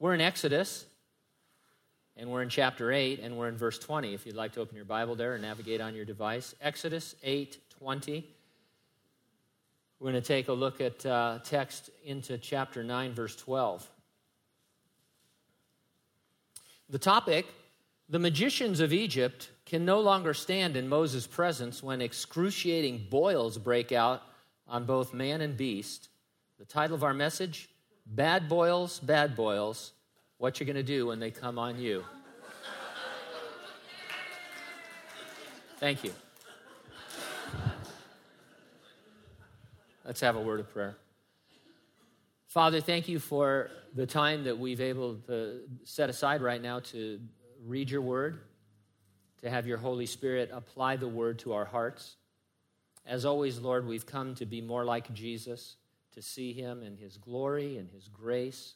We're in Exodus, and we're in chapter 8, and we're in verse 20. If you'd like to open your Bible there and navigate on your device, Exodus 8 20. We're going to take a look at uh, text into chapter 9, verse 12. The topic the magicians of Egypt can no longer stand in Moses' presence when excruciating boils break out on both man and beast. The title of our message Bad Boils, Bad Boils, What You're Going to Do When They Come on You. Thank you. Let's have a word of prayer. Father, thank you for the time that we've able to set aside right now to read your word, to have your Holy Spirit apply the word to our hearts. As always, Lord, we've come to be more like Jesus, to see him in his glory and his grace,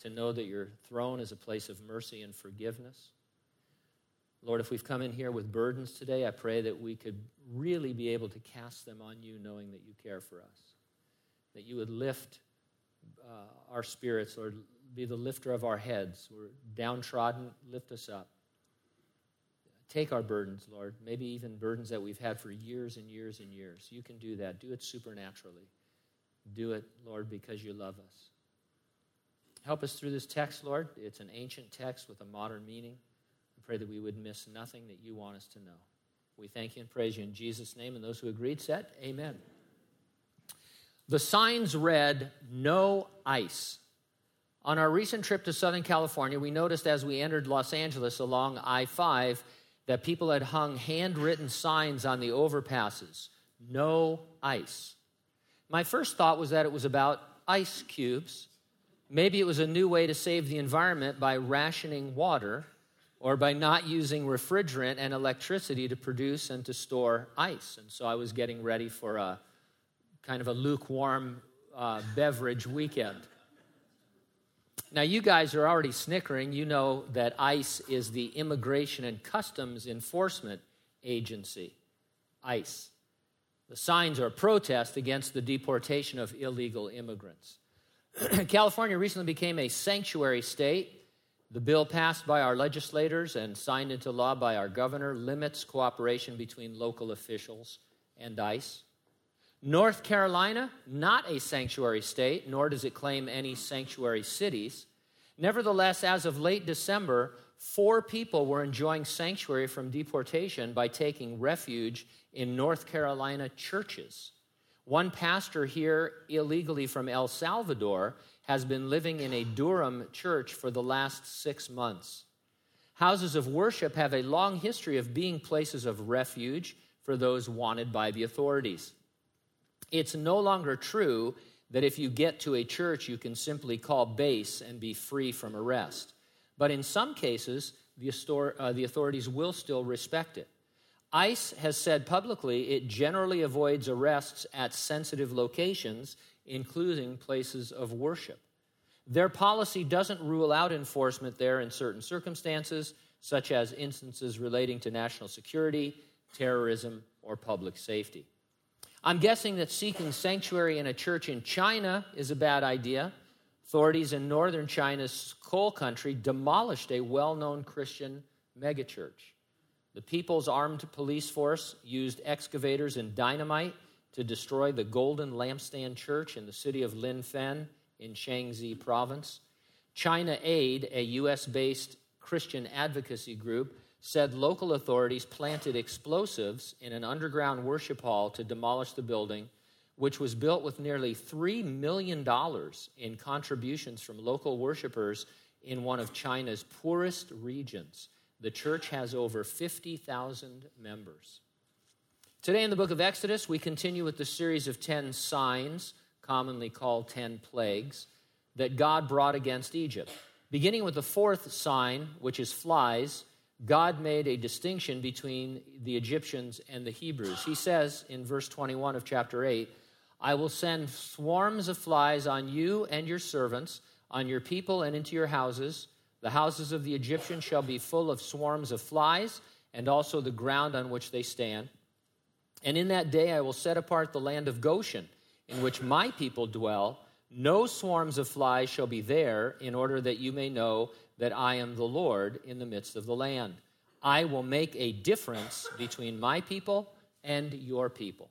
to know that your throne is a place of mercy and forgiveness. Lord, if we've come in here with burdens today, I pray that we could really be able to cast them on you, knowing that you care for us. That you would lift uh, our spirits, Lord, be the lifter of our heads. We're downtrodden, lift us up. Take our burdens, Lord, maybe even burdens that we've had for years and years and years. You can do that. Do it supernaturally. Do it, Lord, because you love us. Help us through this text, Lord. It's an ancient text with a modern meaning. I pray that we would miss nothing that you want us to know. We thank you and praise you in Jesus' name. And those who agreed said, Amen. The signs read, No ice. On our recent trip to Southern California, we noticed as we entered Los Angeles along I 5 that people had hung handwritten signs on the overpasses no ice. My first thought was that it was about ice cubes. Maybe it was a new way to save the environment by rationing water or by not using refrigerant and electricity to produce and to store ice. And so I was getting ready for a kind of a lukewarm uh, beverage weekend. Now, you guys are already snickering. You know that ICE is the Immigration and Customs Enforcement Agency. ICE. The signs are protest against the deportation of illegal immigrants. California recently became a sanctuary state. The bill passed by our legislators and signed into law by our governor limits cooperation between local officials and ICE. North Carolina, not a sanctuary state, nor does it claim any sanctuary cities. Nevertheless, as of late December, four people were enjoying sanctuary from deportation by taking refuge in North Carolina churches. One pastor here, illegally from El Salvador, has been living in a Durham church for the last six months. Houses of worship have a long history of being places of refuge for those wanted by the authorities. It's no longer true that if you get to a church, you can simply call base and be free from arrest. But in some cases, the, uh, the authorities will still respect it. ICE has said publicly it generally avoids arrests at sensitive locations, including places of worship. Their policy doesn't rule out enforcement there in certain circumstances, such as instances relating to national security, terrorism, or public safety. I'm guessing that seeking sanctuary in a church in China is a bad idea. Authorities in northern China's coal country demolished a well known Christian megachurch. The People's Armed Police Force used excavators and dynamite to destroy the Golden Lampstand Church in the city of Linfen in Shanxi province. China Aid, a U.S. based Christian advocacy group, said local authorities planted explosives in an underground worship hall to demolish the building, which was built with nearly $3 million in contributions from local worshipers in one of China's poorest regions. The church has over 50,000 members. Today in the book of Exodus, we continue with the series of 10 signs, commonly called 10 plagues, that God brought against Egypt. Beginning with the fourth sign, which is flies, God made a distinction between the Egyptians and the Hebrews. He says in verse 21 of chapter 8, I will send swarms of flies on you and your servants, on your people and into your houses. The houses of the Egyptians shall be full of swarms of flies, and also the ground on which they stand. And in that day I will set apart the land of Goshen, in which my people dwell No swarms of flies shall be there, in order that you may know that I am the Lord in the midst of the land. I will make a difference between my people and your people.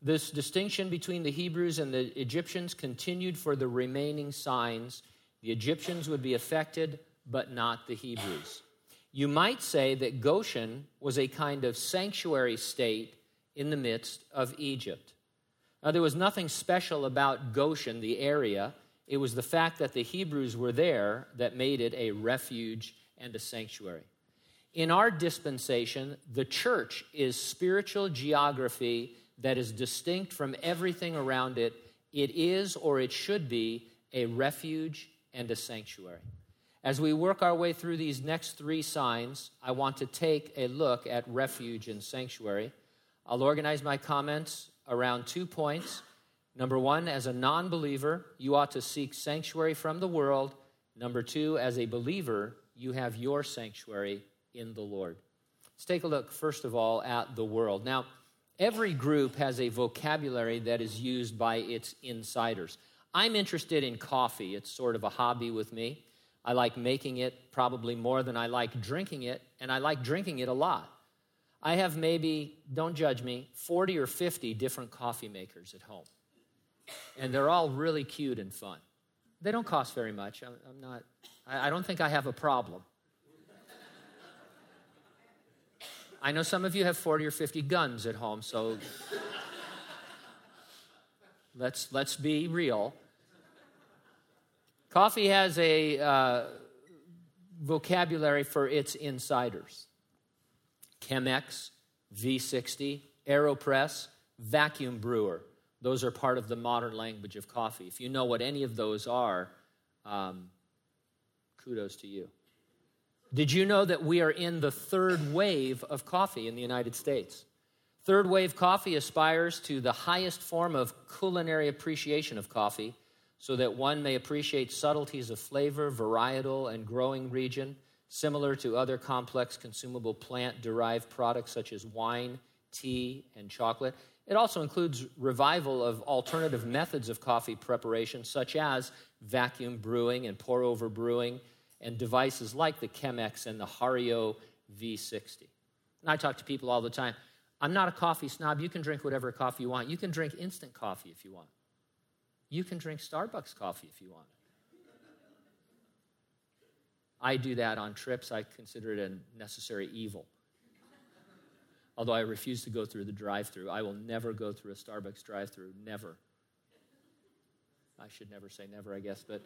This distinction between the Hebrews and the Egyptians continued for the remaining signs. The Egyptians would be affected, but not the Hebrews. You might say that Goshen was a kind of sanctuary state in the midst of Egypt. Now, there was nothing special about Goshen, the area. It was the fact that the Hebrews were there that made it a refuge and a sanctuary. In our dispensation, the church is spiritual geography that is distinct from everything around it. It is, or it should be, a refuge and a sanctuary. As we work our way through these next three signs, I want to take a look at refuge and sanctuary. I'll organize my comments around two points. Number one, as a non believer, you ought to seek sanctuary from the world. Number two, as a believer, you have your sanctuary in the Lord. Let's take a look, first of all, at the world. Now, every group has a vocabulary that is used by its insiders. I'm interested in coffee, it's sort of a hobby with me. I like making it probably more than I like drinking it, and I like drinking it a lot. I have maybe, don't judge me, 40 or 50 different coffee makers at home. And they're all really cute and fun. They don't cost very much. I'm, not, I don't think I have a problem. I know some of you have 40 or 50 guns at home, so let's, let's be real. Coffee has a uh, vocabulary for its insiders. Chemex, V60, AeroPress, vacuum brewer. Those are part of the modern language of coffee. If you know what any of those are, um, kudos to you. Did you know that we are in the third wave of coffee in the United States? Third wave coffee aspires to the highest form of culinary appreciation of coffee so that one may appreciate subtleties of flavor, varietal, and growing region similar to other complex consumable plant derived products such as wine, tea, and chocolate. It also includes revival of alternative methods of coffee preparation, such as vacuum brewing and pour over brewing, and devices like the Chemex and the Hario V60. And I talk to people all the time. I'm not a coffee snob. You can drink whatever coffee you want. You can drink instant coffee if you want. You can drink Starbucks coffee if you want. I do that on trips. I consider it a necessary evil. Although I refuse to go through the drive through, I will never go through a Starbucks drive through. Never. I should never say never, I guess, but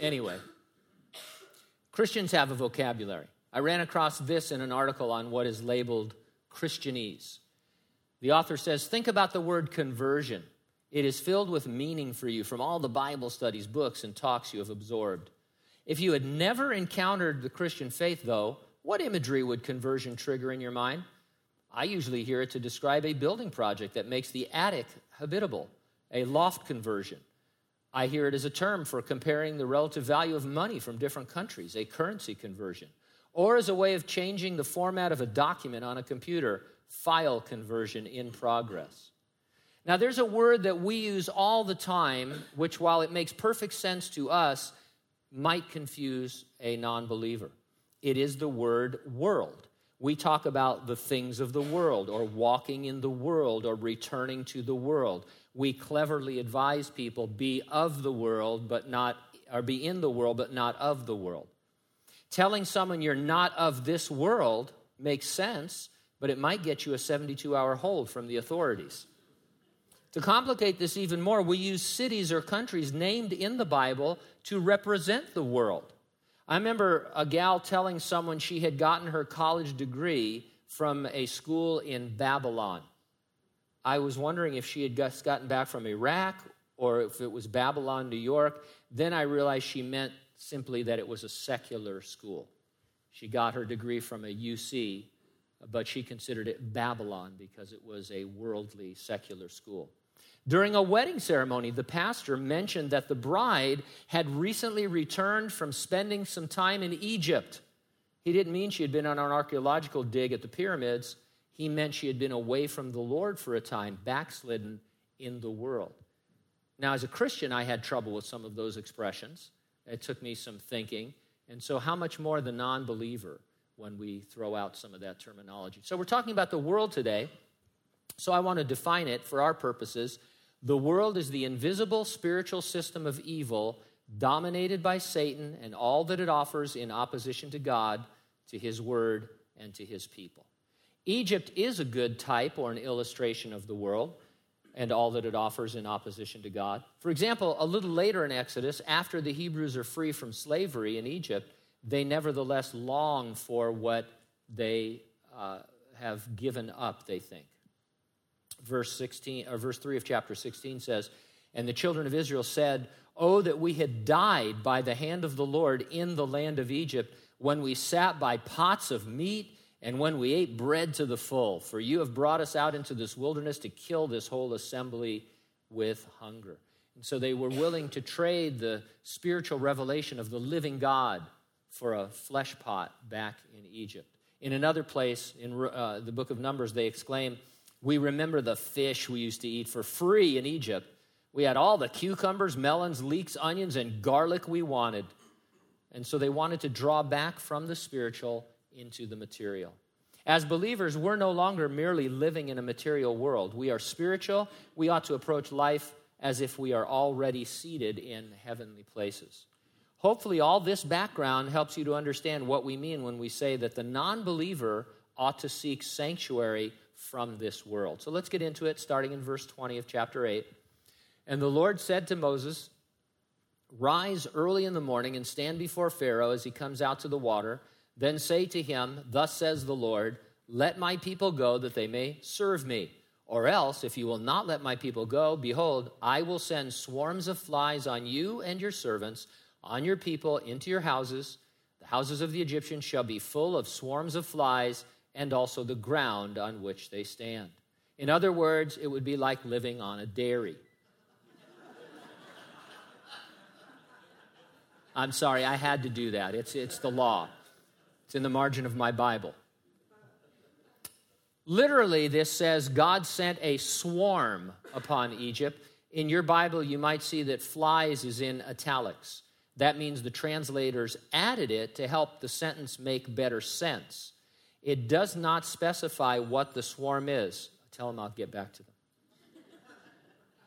anyway. Christians have a vocabulary. I ran across this in an article on what is labeled Christianese. The author says, Think about the word conversion. It is filled with meaning for you from all the Bible studies, books, and talks you have absorbed. If you had never encountered the Christian faith, though, what imagery would conversion trigger in your mind? I usually hear it to describe a building project that makes the attic habitable, a loft conversion. I hear it as a term for comparing the relative value of money from different countries, a currency conversion, or as a way of changing the format of a document on a computer, file conversion in progress. Now, there's a word that we use all the time, which, while it makes perfect sense to us, might confuse a non believer. It is the word world. We talk about the things of the world, or walking in the world, or returning to the world. We cleverly advise people be of the world, but not, or be in the world, but not of the world. Telling someone you're not of this world makes sense, but it might get you a 72 hour hold from the authorities. To complicate this even more, we use cities or countries named in the Bible to represent the world. I remember a gal telling someone she had gotten her college degree from a school in Babylon. I was wondering if she had just gotten back from Iraq or if it was Babylon, New York. Then I realized she meant simply that it was a secular school. She got her degree from a UC, but she considered it Babylon because it was a worldly secular school. During a wedding ceremony, the pastor mentioned that the bride had recently returned from spending some time in Egypt. He didn't mean she had been on an archaeological dig at the pyramids. He meant she had been away from the Lord for a time, backslidden in the world. Now, as a Christian, I had trouble with some of those expressions. It took me some thinking. And so, how much more the non believer when we throw out some of that terminology? So, we're talking about the world today. So, I want to define it for our purposes. The world is the invisible spiritual system of evil dominated by Satan and all that it offers in opposition to God, to his word, and to his people. Egypt is a good type or an illustration of the world and all that it offers in opposition to God. For example, a little later in Exodus, after the Hebrews are free from slavery in Egypt, they nevertheless long for what they uh, have given up, they think. Verse 16 or verse 3 of chapter 16 says, "And the children of Israel said, "Oh that we had died by the hand of the Lord in the land of Egypt, when we sat by pots of meat and when we ate bread to the full, for you have brought us out into this wilderness to kill this whole assembly with hunger. And so they were willing to trade the spiritual revelation of the living God for a flesh pot back in Egypt. In another place, in uh, the book of Numbers, they exclaim, We remember the fish we used to eat for free in Egypt. We had all the cucumbers, melons, leeks, onions, and garlic we wanted. And so they wanted to draw back from the spiritual into the material. As believers, we're no longer merely living in a material world. We are spiritual. We ought to approach life as if we are already seated in heavenly places. Hopefully, all this background helps you to understand what we mean when we say that the non believer ought to seek sanctuary from this world. So let's get into it, starting in verse 20 of chapter 8. And the Lord said to Moses, Rise early in the morning and stand before Pharaoh as he comes out to the water then say to him, Thus says the Lord, Let my people go that they may serve me. Or else, if you will not let my people go, behold, I will send swarms of flies on you and your servants, on your people, into your houses. The houses of the Egyptians shall be full of swarms of flies, and also the ground on which they stand. In other words, it would be like living on a dairy. I'm sorry, I had to do that. It's, it's the law. It's in the margin of my Bible. Literally, this says God sent a swarm upon Egypt. In your Bible, you might see that flies is in italics. That means the translators added it to help the sentence make better sense. It does not specify what the swarm is. I Tell them I'll get back to them.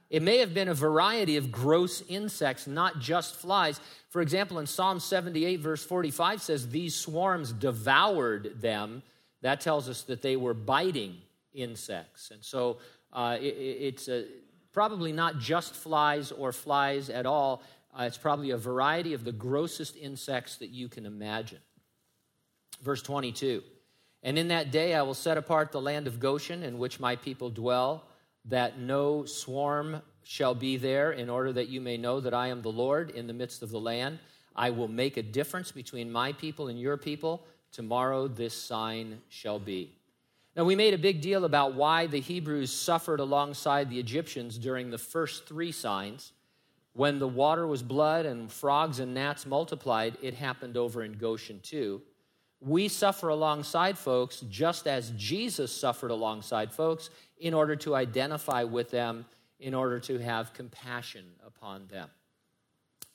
It may have been a variety of gross insects, not just flies. For example, in Psalm 78, verse 45 says, These swarms devoured them. That tells us that they were biting insects. And so uh, it, it's a, probably not just flies or flies at all. Uh, it's probably a variety of the grossest insects that you can imagine. Verse 22 And in that day I will set apart the land of Goshen in which my people dwell that no swarm shall be there, in order that you may know that I am the Lord in the midst of the land. I will make a difference between my people and your people. Tomorrow this sign shall be. Now, we made a big deal about why the Hebrews suffered alongside the Egyptians during the first three signs. When the water was blood and frogs and gnats multiplied, it happened over in Goshen too. We suffer alongside folks just as Jesus suffered alongside folks in order to identify with them, in order to have compassion upon them.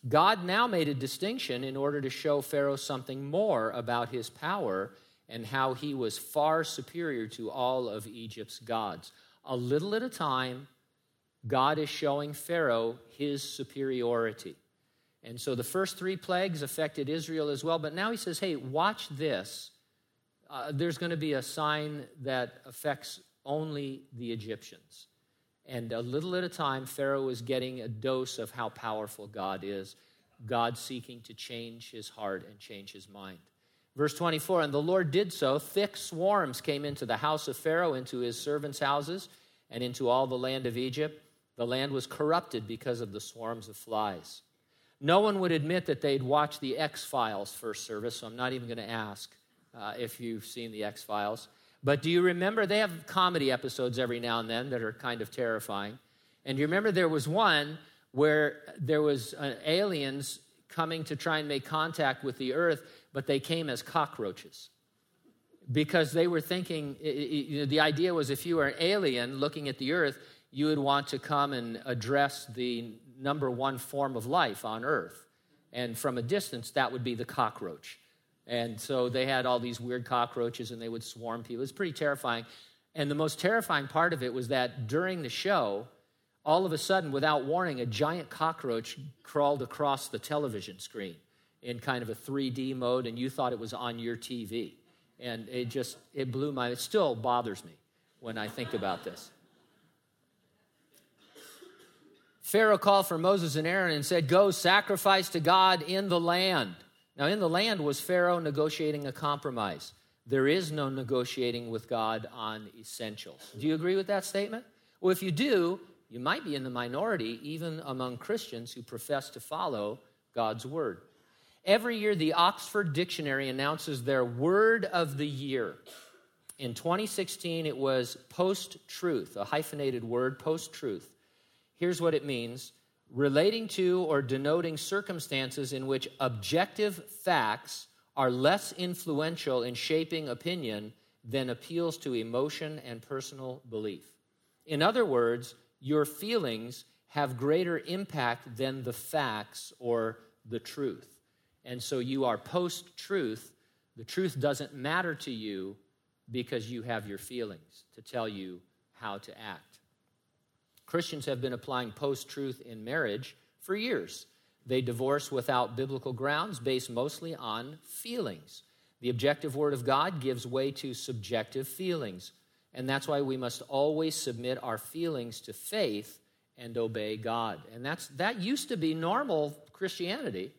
God now made a distinction in order to show Pharaoh something more about his power and how he was far superior to all of Egypt's gods. A little at a time, God is showing Pharaoh his superiority. And so the first three plagues affected Israel as well. But now he says, hey, watch this. Uh, there's going to be a sign that affects only the Egyptians. And a little at a time, Pharaoh is getting a dose of how powerful God is, God seeking to change his heart and change his mind. Verse 24 And the Lord did so. Thick swarms came into the house of Pharaoh, into his servants' houses, and into all the land of Egypt. The land was corrupted because of the swarms of flies. No one would admit that they'd watched the X Files first service, so I'm not even going to ask uh, if you've seen the X Files. But do you remember? They have comedy episodes every now and then that are kind of terrifying. And do you remember there was one where there was uh, aliens coming to try and make contact with the earth, but they came as cockroaches. Because they were thinking, you know, the idea was if you were an alien looking at the earth, you would want to come and address the number one form of life on earth. And from a distance, that would be the cockroach. And so they had all these weird cockroaches and they would swarm people. It's pretty terrifying. And the most terrifying part of it was that during the show, all of a sudden, without warning, a giant cockroach crawled across the television screen in kind of a 3D mode, and you thought it was on your TV. And it just, it blew my, it still bothers me when I think about this. Pharaoh called for Moses and Aaron and said, Go sacrifice to God in the land. Now, in the land was Pharaoh negotiating a compromise. There is no negotiating with God on essentials. Do you agree with that statement? Well, if you do, you might be in the minority, even among Christians who profess to follow God's word. Every year, the Oxford Dictionary announces their word of the year. In 2016, it was post truth, a hyphenated word, post truth. Here's what it means relating to or denoting circumstances in which objective facts are less influential in shaping opinion than appeals to emotion and personal belief. In other words, your feelings have greater impact than the facts or the truth. And so you are post truth. The truth doesn't matter to you because you have your feelings to tell you how to act. Christians have been applying post truth in marriage for years. They divorce without biblical grounds based mostly on feelings. The objective word of God gives way to subjective feelings. And that's why we must always submit our feelings to faith and obey God. And that's that used to be normal Christianity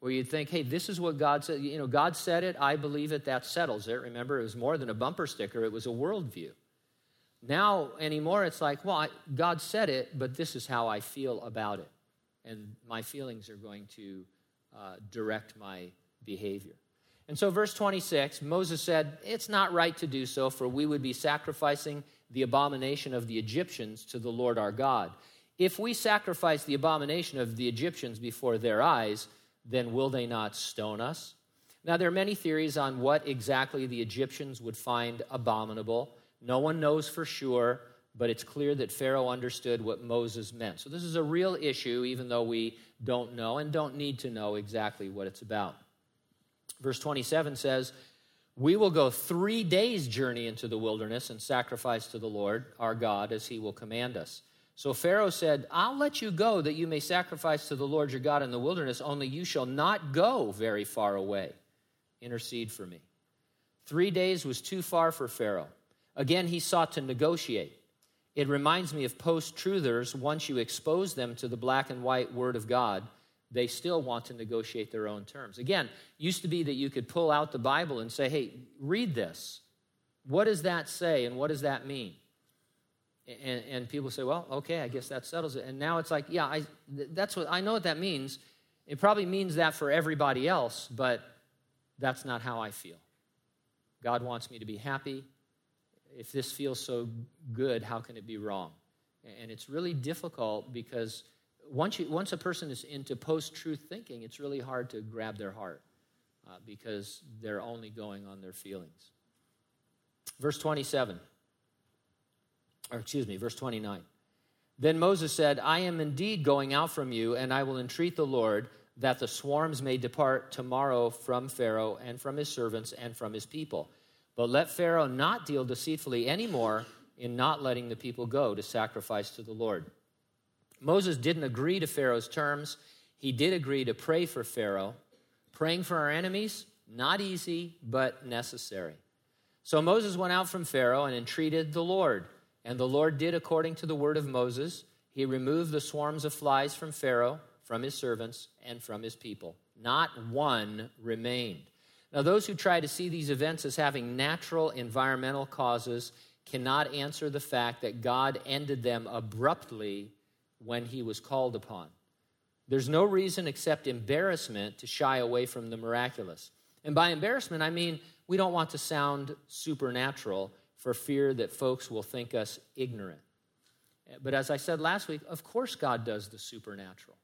where you'd think, hey, this is what God said. You know, God said it, I believe it, that settles it. Remember, it was more than a bumper sticker, it was a worldview. Now, anymore, it's like, well, I, God said it, but this is how I feel about it. And my feelings are going to uh, direct my behavior. And so, verse 26, Moses said, It's not right to do so, for we would be sacrificing the abomination of the Egyptians to the Lord our God. If we sacrifice the abomination of the Egyptians before their eyes, then will they not stone us? Now, there are many theories on what exactly the Egyptians would find abominable. No one knows for sure, but it's clear that Pharaoh understood what Moses meant. So, this is a real issue, even though we don't know and don't need to know exactly what it's about. Verse 27 says, We will go three days' journey into the wilderness and sacrifice to the Lord our God as he will command us. So Pharaoh said, I'll let you go that you may sacrifice to the Lord your God in the wilderness, only you shall not go very far away. Intercede for me. Three days was too far for Pharaoh. Again, he sought to negotiate. It reminds me of post truthers. Once you expose them to the black and white word of God, they still want to negotiate their own terms. Again, used to be that you could pull out the Bible and say, hey, read this. What does that say and what does that mean? And, and people say, well, okay, I guess that settles it. And now it's like, yeah, I, that's what I know what that means. It probably means that for everybody else, but that's not how I feel. God wants me to be happy. If this feels so good, how can it be wrong? And it's really difficult because once, you, once a person is into post truth thinking, it's really hard to grab their heart uh, because they're only going on their feelings. Verse 27 or excuse me, verse 29. Then Moses said, I am indeed going out from you, and I will entreat the Lord that the swarms may depart tomorrow from Pharaoh and from his servants and from his people. But let Pharaoh not deal deceitfully anymore in not letting the people go to sacrifice to the Lord. Moses didn't agree to Pharaoh's terms. He did agree to pray for Pharaoh. Praying for our enemies, not easy, but necessary. So Moses went out from Pharaoh and entreated the Lord. And the Lord did according to the word of Moses. He removed the swarms of flies from Pharaoh, from his servants, and from his people. Not one remained. Now, those who try to see these events as having natural environmental causes cannot answer the fact that God ended them abruptly when he was called upon. There's no reason except embarrassment to shy away from the miraculous. And by embarrassment, I mean we don't want to sound supernatural for fear that folks will think us ignorant. But as I said last week, of course God does the supernatural.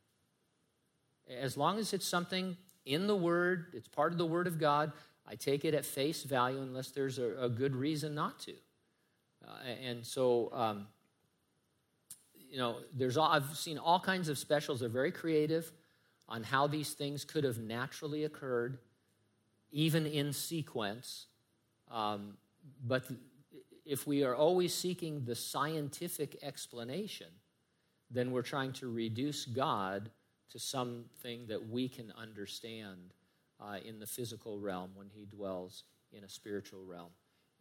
As long as it's something in the Word, it's part of the Word of God, I take it at face value unless there's a, a good reason not to. Uh, and so um, you know, there's all, I've seen all kinds of specials. They're very creative on how these things could have naturally occurred, even in sequence. Um, but if we are always seeking the scientific explanation, then we're trying to reduce God to something that we can understand uh, in the physical realm when He dwells in a spiritual realm.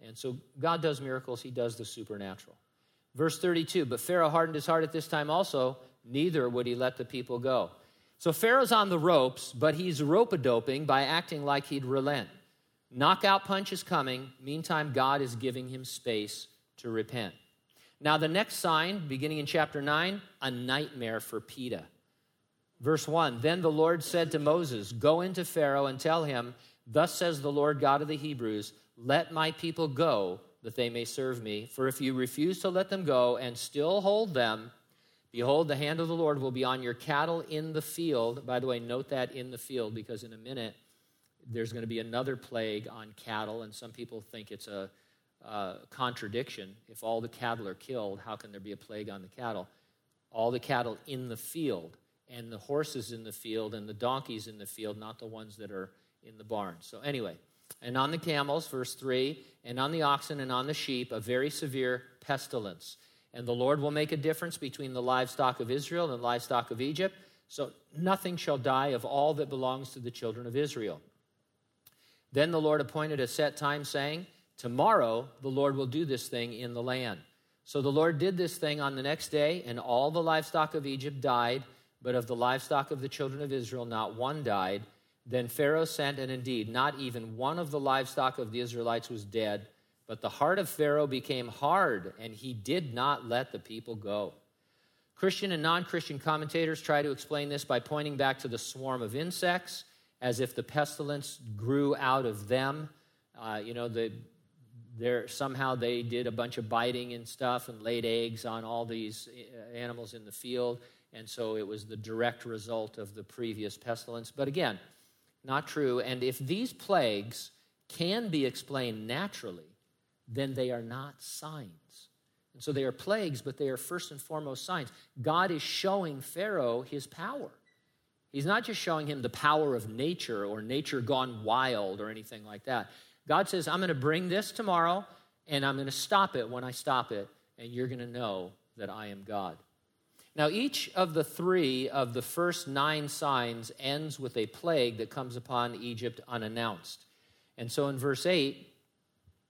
And so God does miracles, He does the supernatural. Verse 32 But Pharaoh hardened his heart at this time also, neither would he let the people go. So Pharaoh's on the ropes, but he's rope a doping by acting like he'd relent. Knockout punch is coming. Meantime, God is giving him space to repent. Now, the next sign, beginning in chapter 9, a nightmare for PETA. Verse 1 Then the Lord said to Moses, Go into Pharaoh and tell him, Thus says the Lord God of the Hebrews, Let my people go, that they may serve me. For if you refuse to let them go and still hold them, behold, the hand of the Lord will be on your cattle in the field. By the way, note that in the field, because in a minute, there's going to be another plague on cattle, and some people think it's a, a contradiction. If all the cattle are killed, how can there be a plague on the cattle? All the cattle in the field, and the horses in the field, and the donkeys in the field, not the ones that are in the barn. So, anyway, and on the camels, verse 3, and on the oxen and on the sheep, a very severe pestilence. And the Lord will make a difference between the livestock of Israel and the livestock of Egypt. So nothing shall die of all that belongs to the children of Israel. Then the Lord appointed a set time, saying, Tomorrow the Lord will do this thing in the land. So the Lord did this thing on the next day, and all the livestock of Egypt died, but of the livestock of the children of Israel not one died. Then Pharaoh sent, and indeed, not even one of the livestock of the Israelites was dead. But the heart of Pharaoh became hard, and he did not let the people go. Christian and non Christian commentators try to explain this by pointing back to the swarm of insects as if the pestilence grew out of them. Uh, you know, the, somehow they did a bunch of biting and stuff and laid eggs on all these uh, animals in the field. And so it was the direct result of the previous pestilence. But again, not true. And if these plagues can be explained naturally, then they are not signs. And so they are plagues, but they are first and foremost signs. God is showing Pharaoh his power. He's not just showing him the power of nature or nature gone wild or anything like that. God says, I'm going to bring this tomorrow and I'm going to stop it when I stop it, and you're going to know that I am God. Now, each of the three of the first nine signs ends with a plague that comes upon Egypt unannounced. And so in verse 8,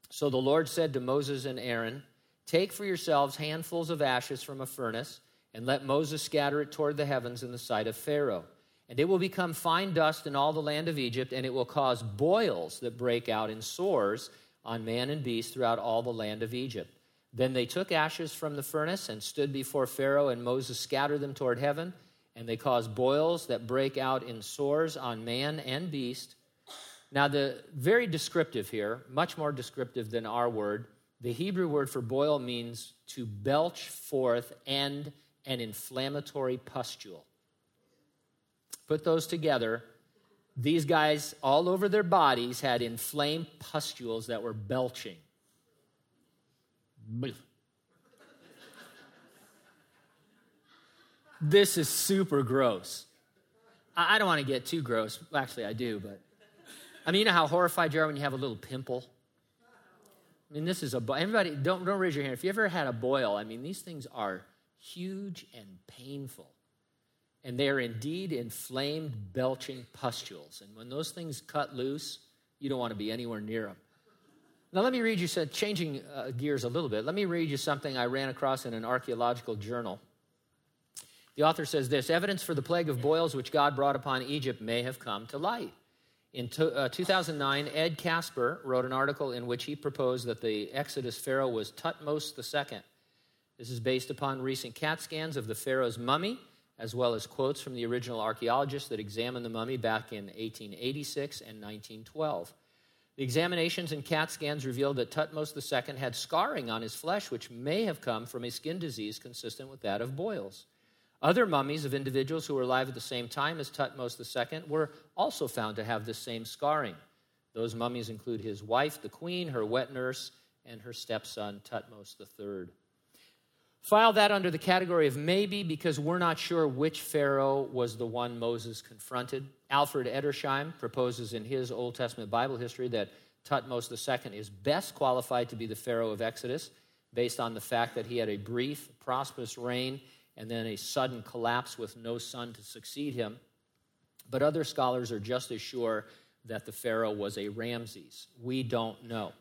so the Lord said to Moses and Aaron, Take for yourselves handfuls of ashes from a furnace, and let Moses scatter it toward the heavens in the sight of Pharaoh and it will become fine dust in all the land of Egypt, and it will cause boils that break out in sores on man and beast throughout all the land of Egypt. Then they took ashes from the furnace and stood before Pharaoh, and Moses scattered them toward heaven, and they caused boils that break out in sores on man and beast. Now, the very descriptive here, much more descriptive than our word, the Hebrew word for boil means to belch forth and an inflammatory pustule. Put those together. These guys, all over their bodies, had inflamed pustules that were belching. This is super gross. I don't want to get too gross. Actually, I do, but I mean, you know how horrified you are when you have a little pimple? I mean, this is a everybody. Don't don't raise your hand if you ever had a boil. I mean, these things are huge and painful and they are indeed inflamed, belching pustules. And when those things cut loose, you don't want to be anywhere near them. Now, let me read you, changing uh, gears a little bit, let me read you something I ran across in an archaeological journal. The author says this evidence for the plague of boils which God brought upon Egypt may have come to light. In to, uh, 2009, Ed Casper wrote an article in which he proposed that the Exodus pharaoh was Thutmose II. This is based upon recent CAT scans of the pharaoh's mummy as well as quotes from the original archaeologists that examined the mummy back in 1886 and 1912. Examinations and CAT scans revealed that Thutmose II had scarring on his flesh, which may have come from a skin disease consistent with that of boils. Other mummies of individuals who were alive at the same time as Thutmose II were also found to have this same scarring. Those mummies include his wife, the queen, her wet nurse, and her stepson, Thutmose III. File that under the category of maybe because we're not sure which Pharaoh was the one Moses confronted. Alfred Edersheim proposes in his Old Testament Bible history that Thutmose II is best qualified to be the Pharaoh of Exodus based on the fact that he had a brief, prosperous reign and then a sudden collapse with no son to succeed him. But other scholars are just as sure that the Pharaoh was a Ramses. We don't know.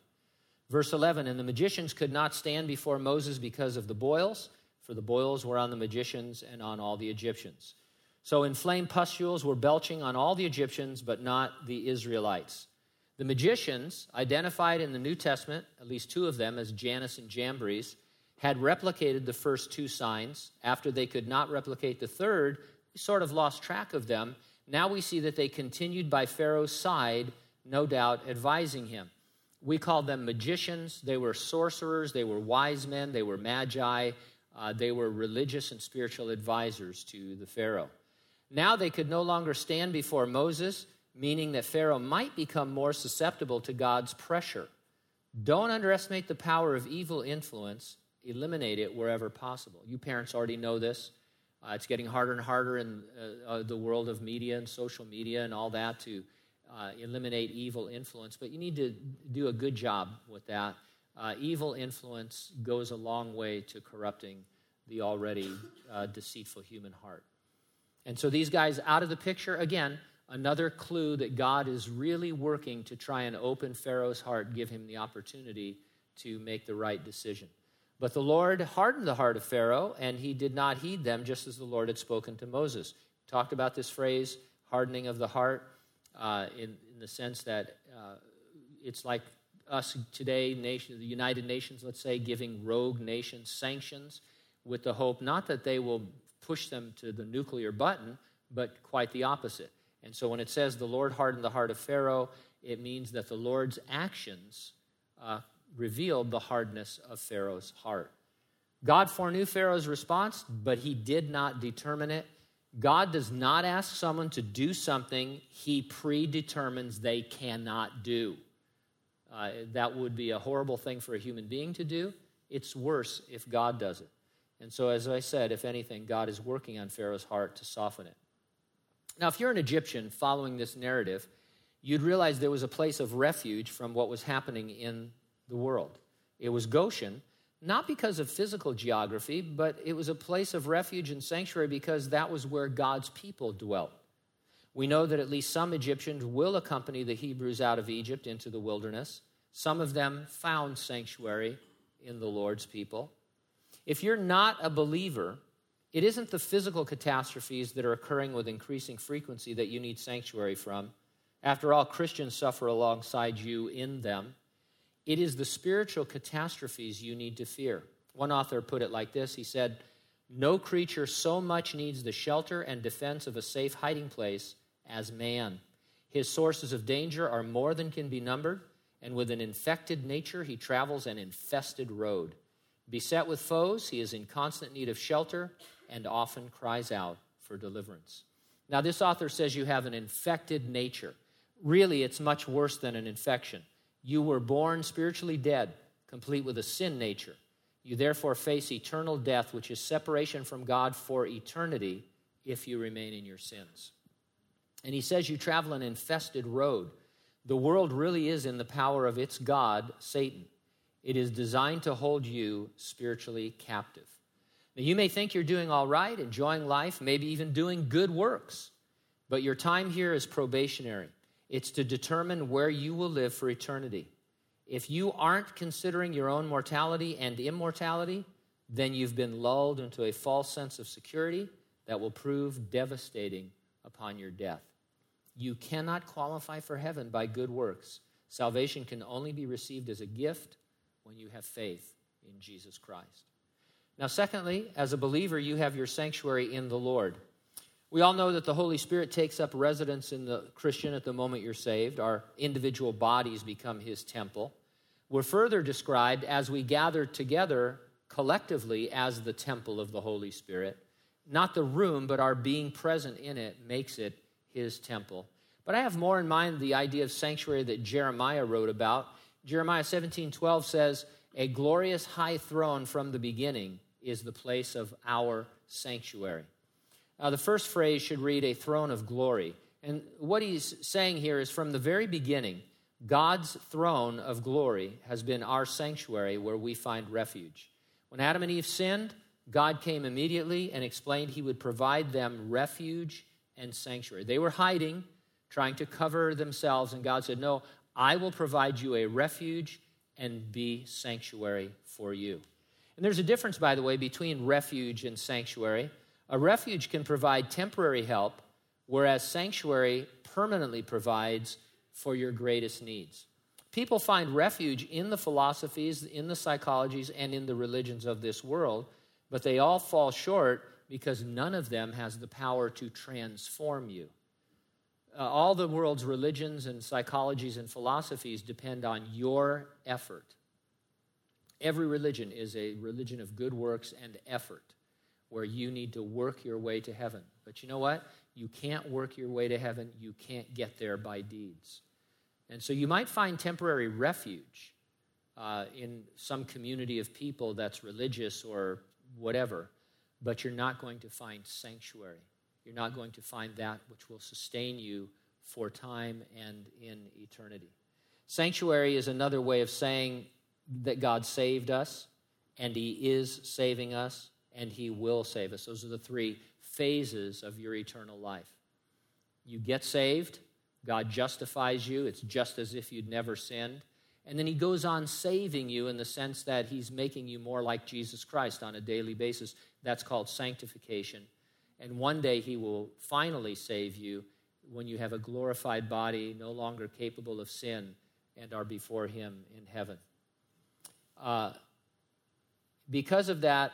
Verse 11 And the magicians could not stand before Moses because of the boils, for the boils were on the magicians and on all the Egyptians. So inflamed pustules were belching on all the Egyptians, but not the Israelites. The magicians, identified in the New Testament, at least two of them as Jannes and Jambres, had replicated the first two signs. After they could not replicate the third, we sort of lost track of them. Now we see that they continued by Pharaoh's side, no doubt advising him. We called them magicians. They were sorcerers. They were wise men. They were magi. Uh, they were religious and spiritual advisors to the Pharaoh. Now they could no longer stand before Moses, meaning that Pharaoh might become more susceptible to God's pressure. Don't underestimate the power of evil influence, eliminate it wherever possible. You parents already know this. Uh, it's getting harder and harder in uh, uh the world of media and social media and all that to uh, eliminate evil influence, but you need to do a good job with that. Uh, evil influence goes a long way to corrupting the already uh, deceitful human heart. And so these guys out of the picture, again, another clue that God is really working to try and open Pharaoh's heart, give him the opportunity to make the right decision. But the Lord hardened the heart of Pharaoh, and he did not heed them, just as the Lord had spoken to Moses. Talked about this phrase, hardening of the heart uh, in, in, the sense that uh, it's like us today, nation, the United Nations, let's say, giving rogue nations sanctions with the hope not that they will push them to the nuclear button, but quite the opposite. And so when it says the Lord hardened the heart of Pharaoh, it means that the Lord's actions uh, revealed the hardness of Pharaoh's heart. God foreknew Pharaoh's response, but he did not determine it. God does not ask someone to do something he predetermines they cannot do. Uh, that would be a horrible thing for a human being to do. It's worse if God does it. And so, as I said, if anything, God is working on Pharaoh's heart to soften it. Now, if you're an Egyptian following this narrative, you'd realize there was a place of refuge from what was happening in the world. It was Goshen, not because of physical geography, but it was a place of refuge and sanctuary because that was where God's people dwelt. We know that at least some Egyptians will accompany the Hebrews out of Egypt into the wilderness. Some of them found sanctuary in the Lord's people. If you're not a believer, it isn't the physical catastrophes that are occurring with increasing frequency that you need sanctuary from. After all, Christians suffer alongside you in them. It is the spiritual catastrophes you need to fear. One author put it like this He said, No creature so much needs the shelter and defense of a safe hiding place as man. His sources of danger are more than can be numbered, and with an infected nature, he travels an infested road. Beset with foes, he is in constant need of shelter and often cries out for deliverance. Now, this author says you have an infected nature. Really, it's much worse than an infection. You were born spiritually dead, complete with a sin nature. You therefore face eternal death, which is separation from God for eternity if you remain in your sins. And he says you travel an infested road. The world really is in the power of its God, Satan. It is designed to hold you spiritually captive. Now, you may think you're doing all right, enjoying life, maybe even doing good works, but your time here is probationary. It's to determine where you will live for eternity. If you aren't considering your own mortality and immortality, then you've been lulled into a false sense of security that will prove devastating upon your death. You cannot qualify for heaven by good works. Salvation can only be received as a gift when you have faith in Jesus Christ. Now, secondly, as a believer, you have your sanctuary in the Lord. We all know that the Holy Spirit takes up residence in the Christian at the moment you're saved. Our individual bodies become his temple. We're further described as we gather together collectively as the temple of the Holy Spirit. Not the room, but our being present in it makes it his temple. But I have more in mind the idea of sanctuary that Jeremiah wrote about. Jeremiah 17 12 says, A glorious high throne from the beginning is the place of our sanctuary. Now, the first phrase should read a throne of glory. And what he's saying here is from the very beginning, God's throne of glory has been our sanctuary where we find refuge. When Adam and Eve sinned, God came immediately and explained he would provide them refuge and sanctuary. They were hiding, trying to cover themselves, and God said, No, I will provide you a refuge and be sanctuary for you. And there's a difference, by the way, between refuge and sanctuary. A refuge can provide temporary help, whereas sanctuary permanently provides for your greatest needs. People find refuge in the philosophies, in the psychologies, and in the religions of this world, but they all fall short because none of them has the power to transform you. Uh, all the world's religions and psychologies and philosophies depend on your effort. Every religion is a religion of good works and effort, where you need to work your way to heaven. But you know what? You can't work your way to heaven, you can't get there by deeds. And so you might find temporary refuge uh, in some community of people that's religious or whatever, but you're not going to find sanctuary. You're not going to find that which will sustain you for time and in eternity. Sanctuary is another way of saying that God saved us, and He is saving us, and He will save us. Those are the three phases of your eternal life. You get saved, God justifies you. It's just as if you'd never sinned. And then he goes on saving you in the sense that he's making you more like Jesus Christ on a daily basis. That's called sanctification. And one day he will finally save you when you have a glorified body, no longer capable of sin, and are before him in heaven. Uh, because of that,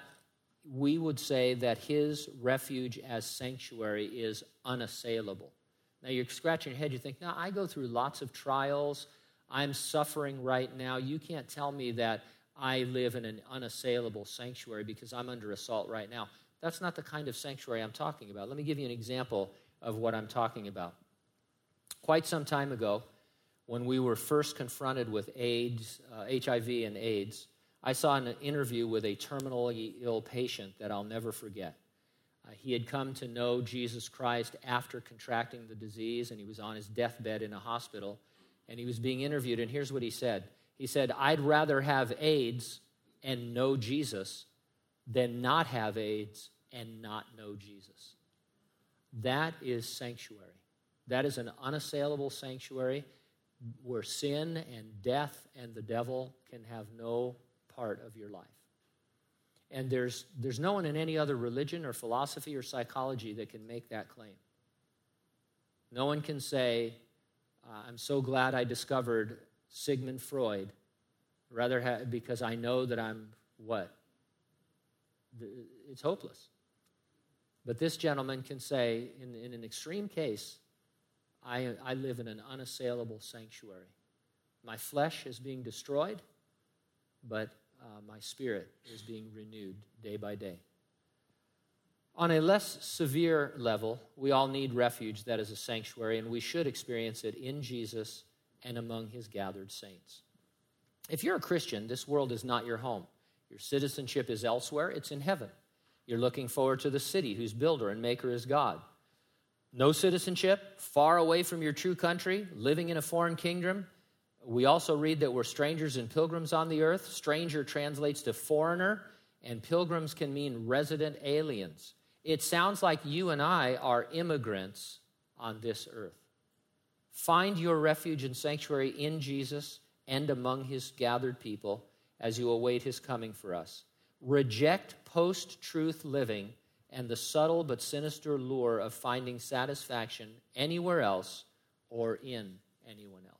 we would say that his refuge as sanctuary is unassailable. Now you're scratching your head, you think, no, I go through lots of trials. I'm suffering right now. You can't tell me that I live in an unassailable sanctuary because I'm under assault right now. That's not the kind of sanctuary I'm talking about. Let me give you an example of what I'm talking about. Quite some time ago, when we were first confronted with AIDS, uh, HIV and AIDS, I saw an interview with a terminally ill patient that I'll never forget. Uh, he had come to know Jesus Christ after contracting the disease, and he was on his deathbed in a hospital, and he was being interviewed. And here's what he said He said, I'd rather have AIDS and know Jesus than not have AIDS and not know Jesus. That is sanctuary. That is an unassailable sanctuary where sin and death and the devil can have no part of your life. And there's, there's no one in any other religion or philosophy or psychology that can make that claim. No one can say, uh, I'm so glad I discovered Sigmund Freud, rather ha- because I know that I'm what? It's hopeless. But this gentleman can say, in, in an extreme case, I, I live in an unassailable sanctuary. My flesh is being destroyed, but uh, my spirit is being renewed day by day. On a less severe level, we all need refuge that is a sanctuary, and we should experience it in Jesus and among his gathered saints. If you're a Christian, this world is not your home. Your citizenship is elsewhere, it's in heaven. You're looking forward to the city whose builder and maker is God. No citizenship, far away from your true country, living in a foreign kingdom, we also read that we're strangers and pilgrims on the earth. Stranger translates to foreigner, and pilgrims can mean resident aliens. It sounds like you and I are immigrants on this earth. Find your refuge and sanctuary in Jesus and among his gathered people as you await his coming for us. Reject post truth living and the subtle but sinister lure of finding satisfaction anywhere else or in anyone else.